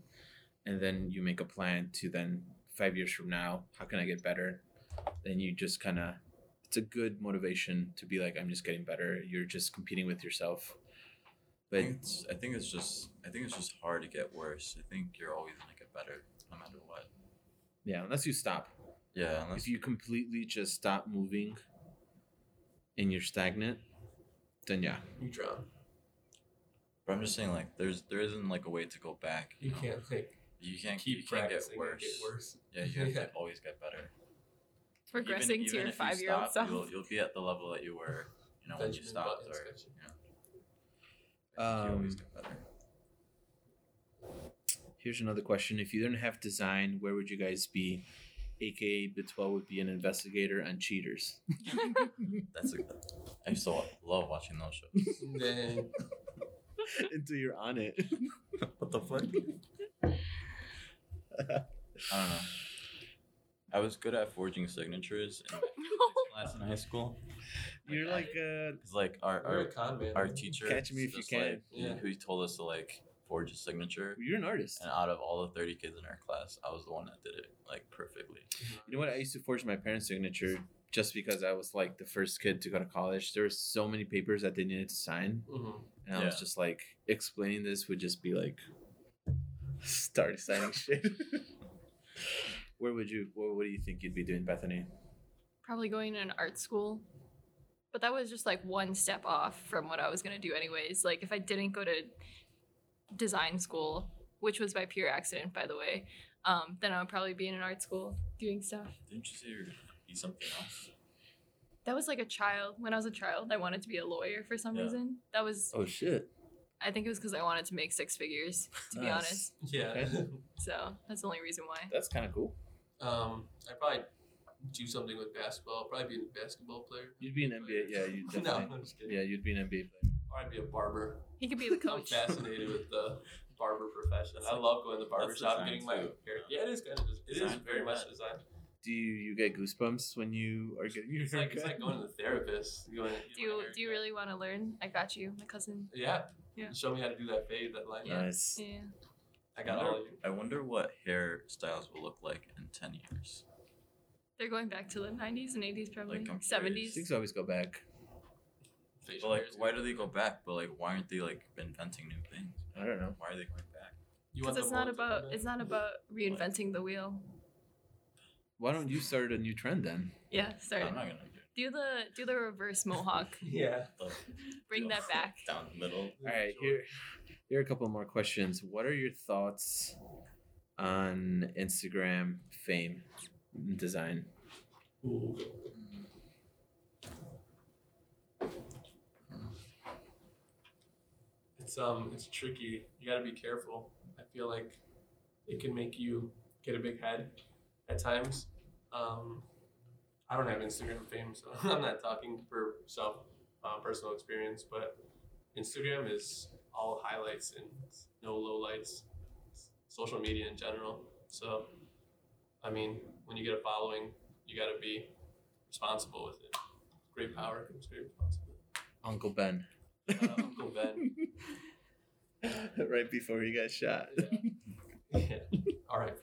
And then you make a plan to then five years from now, how can I get better? Then you just kind of, it's a good motivation to be like, I'm just getting better. You're just competing with yourself. I But think it's I think it's just I think it's just hard to get worse. I think you're always gonna get better no matter what. yeah, unless you stop. Yeah, unless if you completely just stop moving and you're stagnant, then yeah. You drown. But I'm just saying like there's there isn't like a way to go back. You know? can't like You can't keep you can't get worse. get worse. Yeah, you have Yeah. to always get better. Progressing even, to your even if you five year old stop, self. You'll, you'll be at the level that you were, you know, when you stopped, or sketch. you know. I think you always Um. Here's another question. If you didn't have design, where would you guys be? AKA Bitwell would be an investigator on cheaters. That's a, I used to wa- love watching those shows. Then Until you're on it. what the fuck? I don't know. I was good at forging signatures in my physics class in high school. You're like uh It's like our you're a our, con man. our teacher. Catch me if you just, can. Like, Yeah. Who told us to like forge a signature, you're an artist. and out of all the thirty kids in our class, I was the one that did it like perfectly. You know what? I used to forge my parents' signature just because I was like the first kid to go to college. There were so many papers that they needed to sign. Mhm. And I was Yeah. just like, explaining this would just be like, start signing shit. Where would you, what, what do you think you'd be doing, Bethany? Probably going to an art school. But that was just like one step off from what I was going to do, anyways. Like, if I didn't go to design school, which was by pure accident, by the way, um, then I would probably be in an art school doing stuff. Didn't you say you were gonna be something else? That was like a child. When I was a child, I wanted to be a lawyer for some Yeah. reason. That was, Oh, shit. I think it was because I wanted to make six figures, to be honest. Yeah. So that's the only reason why. That's kind of cool. um, I'd probably do something with basketball. Probably be a basketball player. You'd be an NBA, yeah, you'd no. I'm just kidding. Yeah, you'd be an NBA player. Or I'd be a barber. He could be the coach. I'm coach. fascinated with the barber profession. That's I like- love going to the barber shop and design getting my too. hair. Yeah, it is kind of. It is Design very much that. design. Do you, you get goosebumps when you are getting your It's like haircut? it's like going to the therapist. Going, Do you do you really want to learn? I got you, my cousin. Yeah. Yeah. Show me how to do that fade, that line. Yeah. Nice. Yeah. I got wonder, all of you. I wonder what hairstyles will look like in ten years. They're going back to the 90s and 80s, probably. Like, I'm 70s. Things always go back. But like, why do they go back? But like, why aren't they like inventing new things? I don't know. Why are they going back? Because it's not mold to come about it's not about reinventing the wheel. Why don't you start a new trend then? Yeah, start I'm not gonna do Do the do the reverse mohawk. Yeah. Oh. Bring that back. down the middle. All right, here, here are a couple more questions. What are your thoughts on Instagram fame and design? Ooh. It's um it's tricky. You gotta be careful. I feel like it can make you get a big head at times. Um, I don't have Instagram fame, so I'm not talking for self uh, personal experience, but Instagram is all highlights and no lowlights. Social media in general. So, I mean, when you get a following, you got to be responsible with it. Great power comes great responsibility. Uncle Ben. Uh, Uncle Ben. right before he got shot. Yeah. yeah. R.I.P.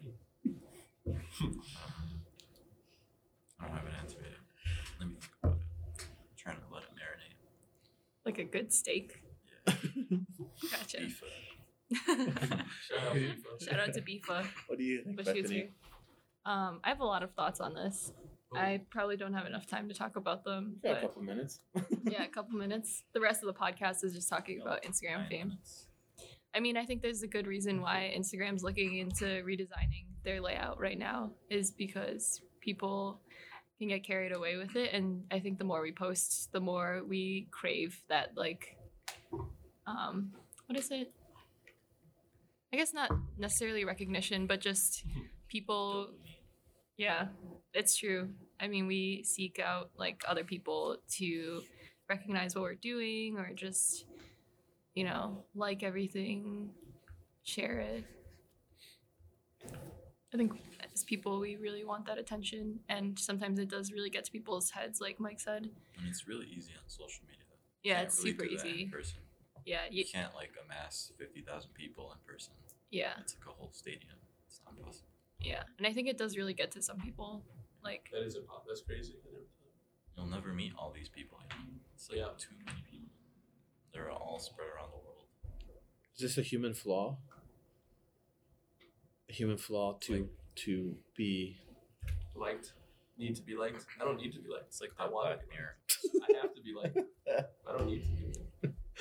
I don't have an answer yet. Let me think about it. I'm trying to let it marinate. Like a good steak. Yeah. Gotcha. Beef. Shout out FIFA. Shout out to Bifa. what do you think, Wish he was Bethany? Here. Um, I have a lot of thoughts on this. I probably don't have enough time to talk about them, Got a couple minutes. yeah, a couple minutes. The rest of the podcast is just talking about Instagram fame. minutes. I mean, I think there's a good reason why Instagram's looking into redesigning their layout right now is because people can get carried away with it and I think the more we post, the more we crave that like um what is it? I guess not necessarily recognition, but just people yeah, it's true. I mean, we seek out like other people to recognize what we're doing or just, you know, like everything share it. I think as people, we really want that attention, and sometimes it does really get to people's heads, like Mike said. And it's really easy on social media. You Yeah, it's really super easy. In person. Yeah, You you, can't like amass fifty thousand people in person. yeah, It's like a whole stadium. It's not possible. Yeah, and I think it does really get to some people. Like, That is a pop. That's crazy. I never thought. You'll never meet all these people. You know? It's like Yeah. too many people. They're all spread around the world. Is this a human flaw? A human flaw to Like- to be Liked. Need to be liked. I don't need to be liked. It's like I that want Black to be Mirror. I have to be liked. I don't need to be.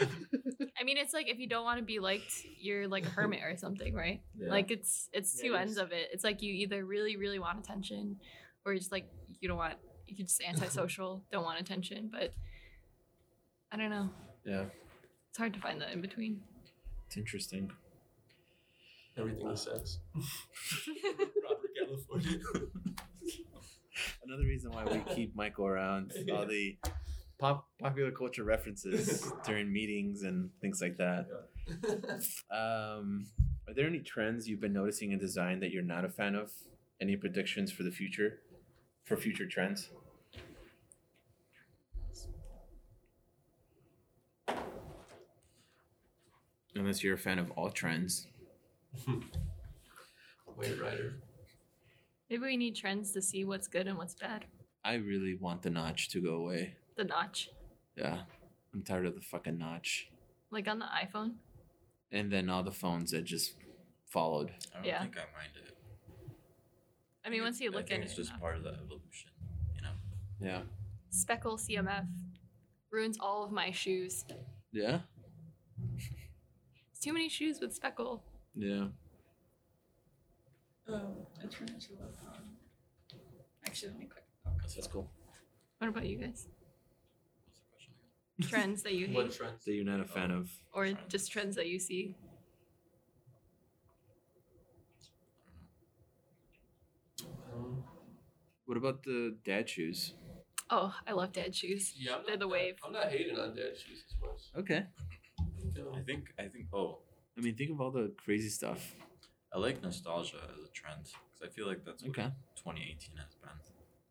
I mean, it's like if you don't want to be liked, you're like a hermit or something, right? Yeah. Like it's it's Yeah, two it ends of it. It's like you either really really want attention, or you're just like you don't want. You're just antisocial, don't want attention. But I don't know. yeah, It's hard to find that in between. it's interesting. Everything he says. Robert California. Another reason why we keep Michael around is all the pop popular culture references during meetings and things like that. Um, are there any trends you've been noticing in design that you're not a fan of? Any predictions for the future? For future trends? Unless you're a fan of all trends. Wait, Rider. Maybe we need trends to see what's good and what's bad. I really want the notch to go away. The notch, Yeah. I'm tired of the fucking notch. like on the iPhone. And then all the phones that just followed. I don't Yeah. think I mind it. I mean, once you I look think at it's it, just enough. part of the evolution. You know. Yeah. Speckle CMF ruins all of my shoes. Yeah? It's too many shoes with speckle. Yeah. Oh, I turned into a um, Actually, let me quick. That's cool. What about you guys? What's the question again? Trends that you hate, What trends? That you're not a fan of. or Trends. just trends that you see? Um, What about the dad shoes? Oh, I love dad shoes. yeah, I'm They're the that- wave. I'm not hating on dad shoes as much. Okay. I think I think oh I mean, think of all the crazy stuff. I like nostalgia as a trend because I feel like that's what Okay. 2018 has been,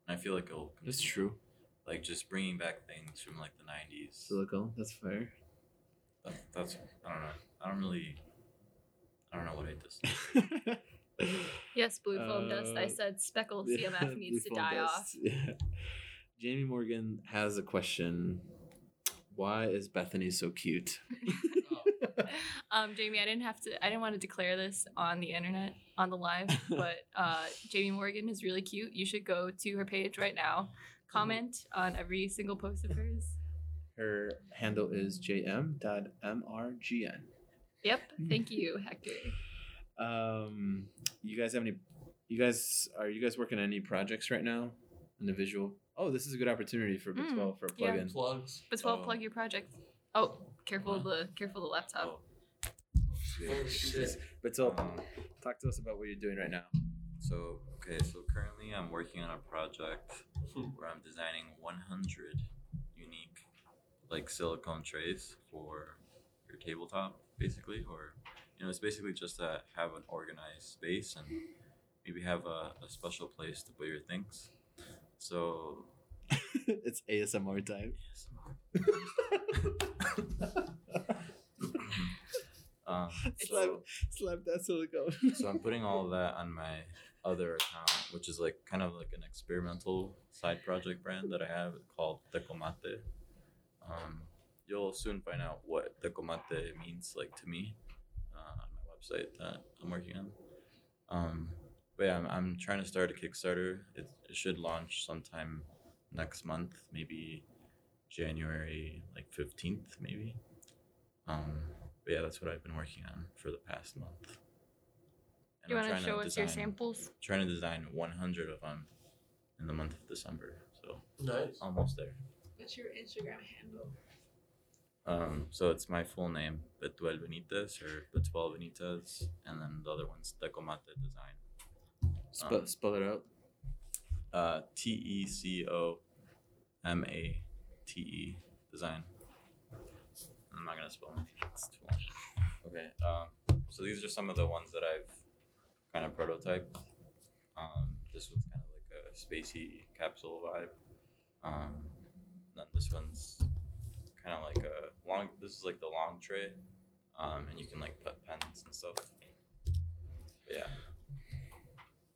and I feel like it'll. That's true. Like just bringing back things from like the 90s. Silicone. That's fair. That, that's I don't know. I don't really. I don't know what I just. Yes, blue foam dust. I Uh, said speckle Yeah, CMF needs to die dust. off. Yeah. Jamie Morgan has a question. Why is Bethany so cute? oh, Um, Jamie, I didn't have to. I didn't want to declare this on the internet on the live, but uh, Jamie Morgan is really cute. You should go to her page right now. Comment on every single post of hers. Her handle is jm.mrgn. Yep. Thank you, Hector. Um, you guys have any? You guys are you guys working on any projects right now in the visual? Oh, this is a good opportunity for Mm, B12 for a plug-in. plugs. But 12 Oh. plug your project. Oh, careful of the careful of the laptop. Oh, Oh, shit. B12, um, talk to us about what you're doing right now. so okay, so currently I'm working on a project where I'm designing 100 unique like silicone trays for your tabletop, basically, or you know, it's basically just to have an organized space and maybe have a, a special place to put your things. So it's ASMR time. um, Slap, so, slap that silicone. so I'm putting all that on my other account, which is like kind of like an experimental side project brand that I have called Tecomate. Um, you'll soon find out what Tecomate means like to me uh, on my website that I'm working on. Um, but yeah, I'm, I'm trying to start a Kickstarter. It, it should launch sometime next month, maybe January like 15th, maybe. Um, but yeah, that's what I've been working on for the past month. And you want to show us your design- samples? Trying to design 100 of them in the month of December. So Nice. almost there. What's your Instagram handle? Um, so it's my full name, Betuel Benitez or Betuel Benitez, and then the other one's Tecomate Design. Spell, Um, spell it out. Uh, T E C O M A T E Design. I'm not gonna spell it. It's too long. Okay. Um, so these are some of the ones that I've kind of prototype. Um, this one's kind of like a spacey capsule vibe. Um, then this one's kind of like a long. This is like the long tray, um, and you can like put pens and stuff. But yeah.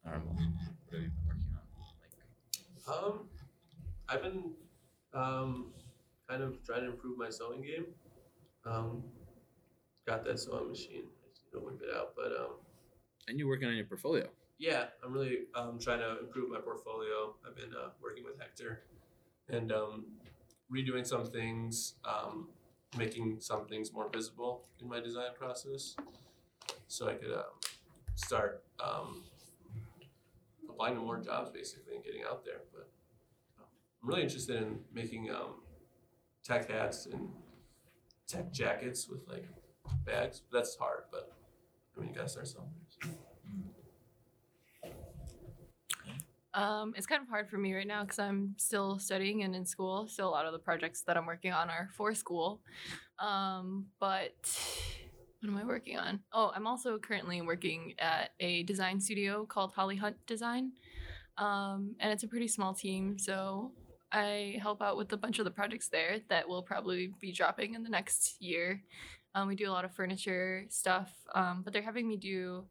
I don't know. What have you been working on? Like, Um, I've been um, kind of trying to improve my sewing game. Um, got that sewing machine. I just need to whip it out. But um, And you're working on your portfolio. yeah, I'm really um, trying to improve my portfolio. I've been uh, working with Hector and um, redoing some things, um, making some things more visible in my design process, so I could um, start um, applying to more jobs basically and getting out there. But um, I'm really interested in making tech hats and tech jackets with like bags. That's hard, but I mean you gotta start somewhere. so. Um, it's kind of hard for me right now because I'm still studying and in school. So a lot of the projects that I'm working on are for school. Um, but what am I working on? Oh, I'm also currently working at a design studio called Holly Hunt Design. Um, and it's a pretty small team. So I help out with a bunch of the projects there that will probably be dropping in the next year. Um, we do a lot of furniture stuff, um, but they're having me do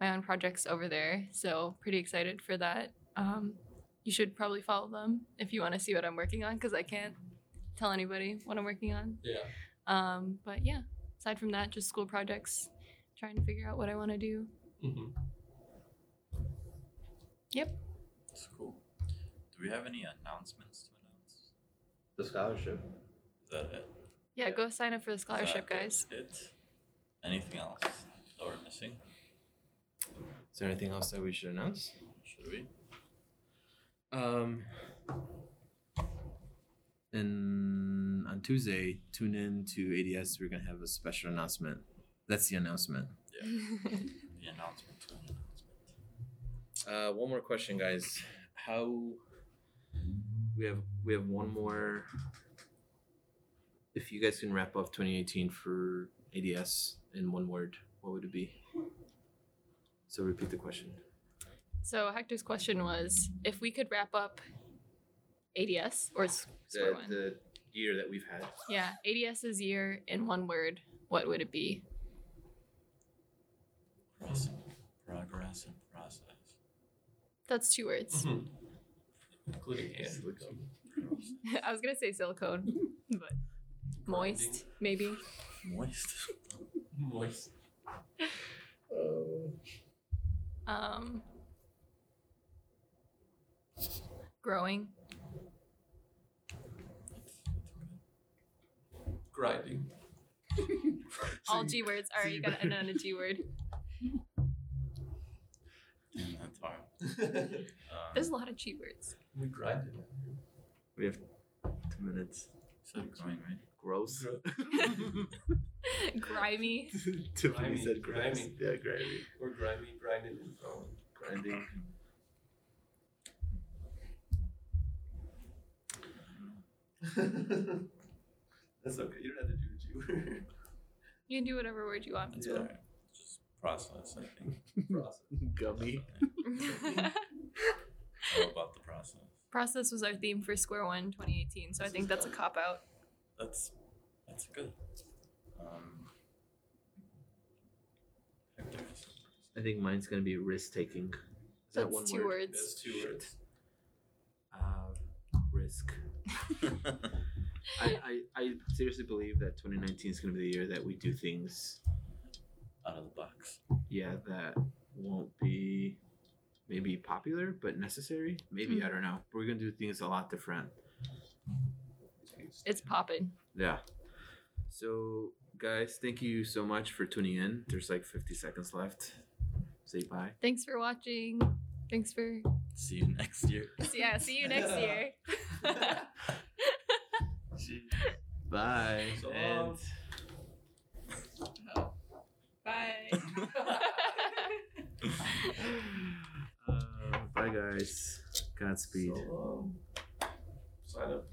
my own projects over there. So pretty excited for that. Um, you should probably follow them if you want to see what I'm working on because I can't tell anybody what I'm working on. Yeah. Um, but yeah, aside from that, just school projects, trying to figure out what I want to do. Mm-hmm. Yep. That's cool. Do we have any announcements to announce? The scholarship. Is that it? Yeah, go sign up for the scholarship, that guys. It. Anything else that we're missing? Is there anything else that we should announce? Should we? Um, and on Tuesday, tune in to ADS. We're gonna have a special announcement. That's the announcement. Yeah. the announcement. to an announcement. Uh, one more question, guys. How we have we have one more. If you guys can wrap up 2018 for ADS in one word, what would it be? So repeat the question. So Hector's question was if we could wrap up ADS or s- square one. the year that we've had. Yeah, ADS's year in one word, what would it be? Progress, progress and process. That's two words. Including hand. I was gonna say silicone, but moist, maybe. Moist. Moist. Um, growing. Grinding. All G words. All right, you gotta end on a G word. Damn, that's hard. Um, There's a lot of G words. we grinded. We have two minutes. said growing, right? Gross. Grimy. Tiffany Grimy, said gross. grimy. Yeah, grimy. We're grimy, grinding, and throwing. Grinding. That's okay. You don't have to do a G word. You can do whatever word you want. It's Yeah. Alright, Just process, I think. Process. Gummy. cool. All about the process. Process was our theme for Square One 2018, so I think that's a cop out. That's that's good. Um, Hector I think mine's gonna be risk taking. Is that That's one two word? That's words. two words. Uh, risk. Something. I, I, I seriously believe that 2019 is gonna be the year that we do things, Out of the box. yeah, that won't be maybe popular but necessary. Maybe hmm. I don't know. We're gonna do things a lot different. It's popping. Yeah. So, guys, thank you so much for tuning in. There's like 50 seconds left. Say bye. Thanks for watching. Thanks for See you next year. yeah. See you next year. Bye. So and long. Bye. uh, bye, guys. Godspeed. So, um, sign up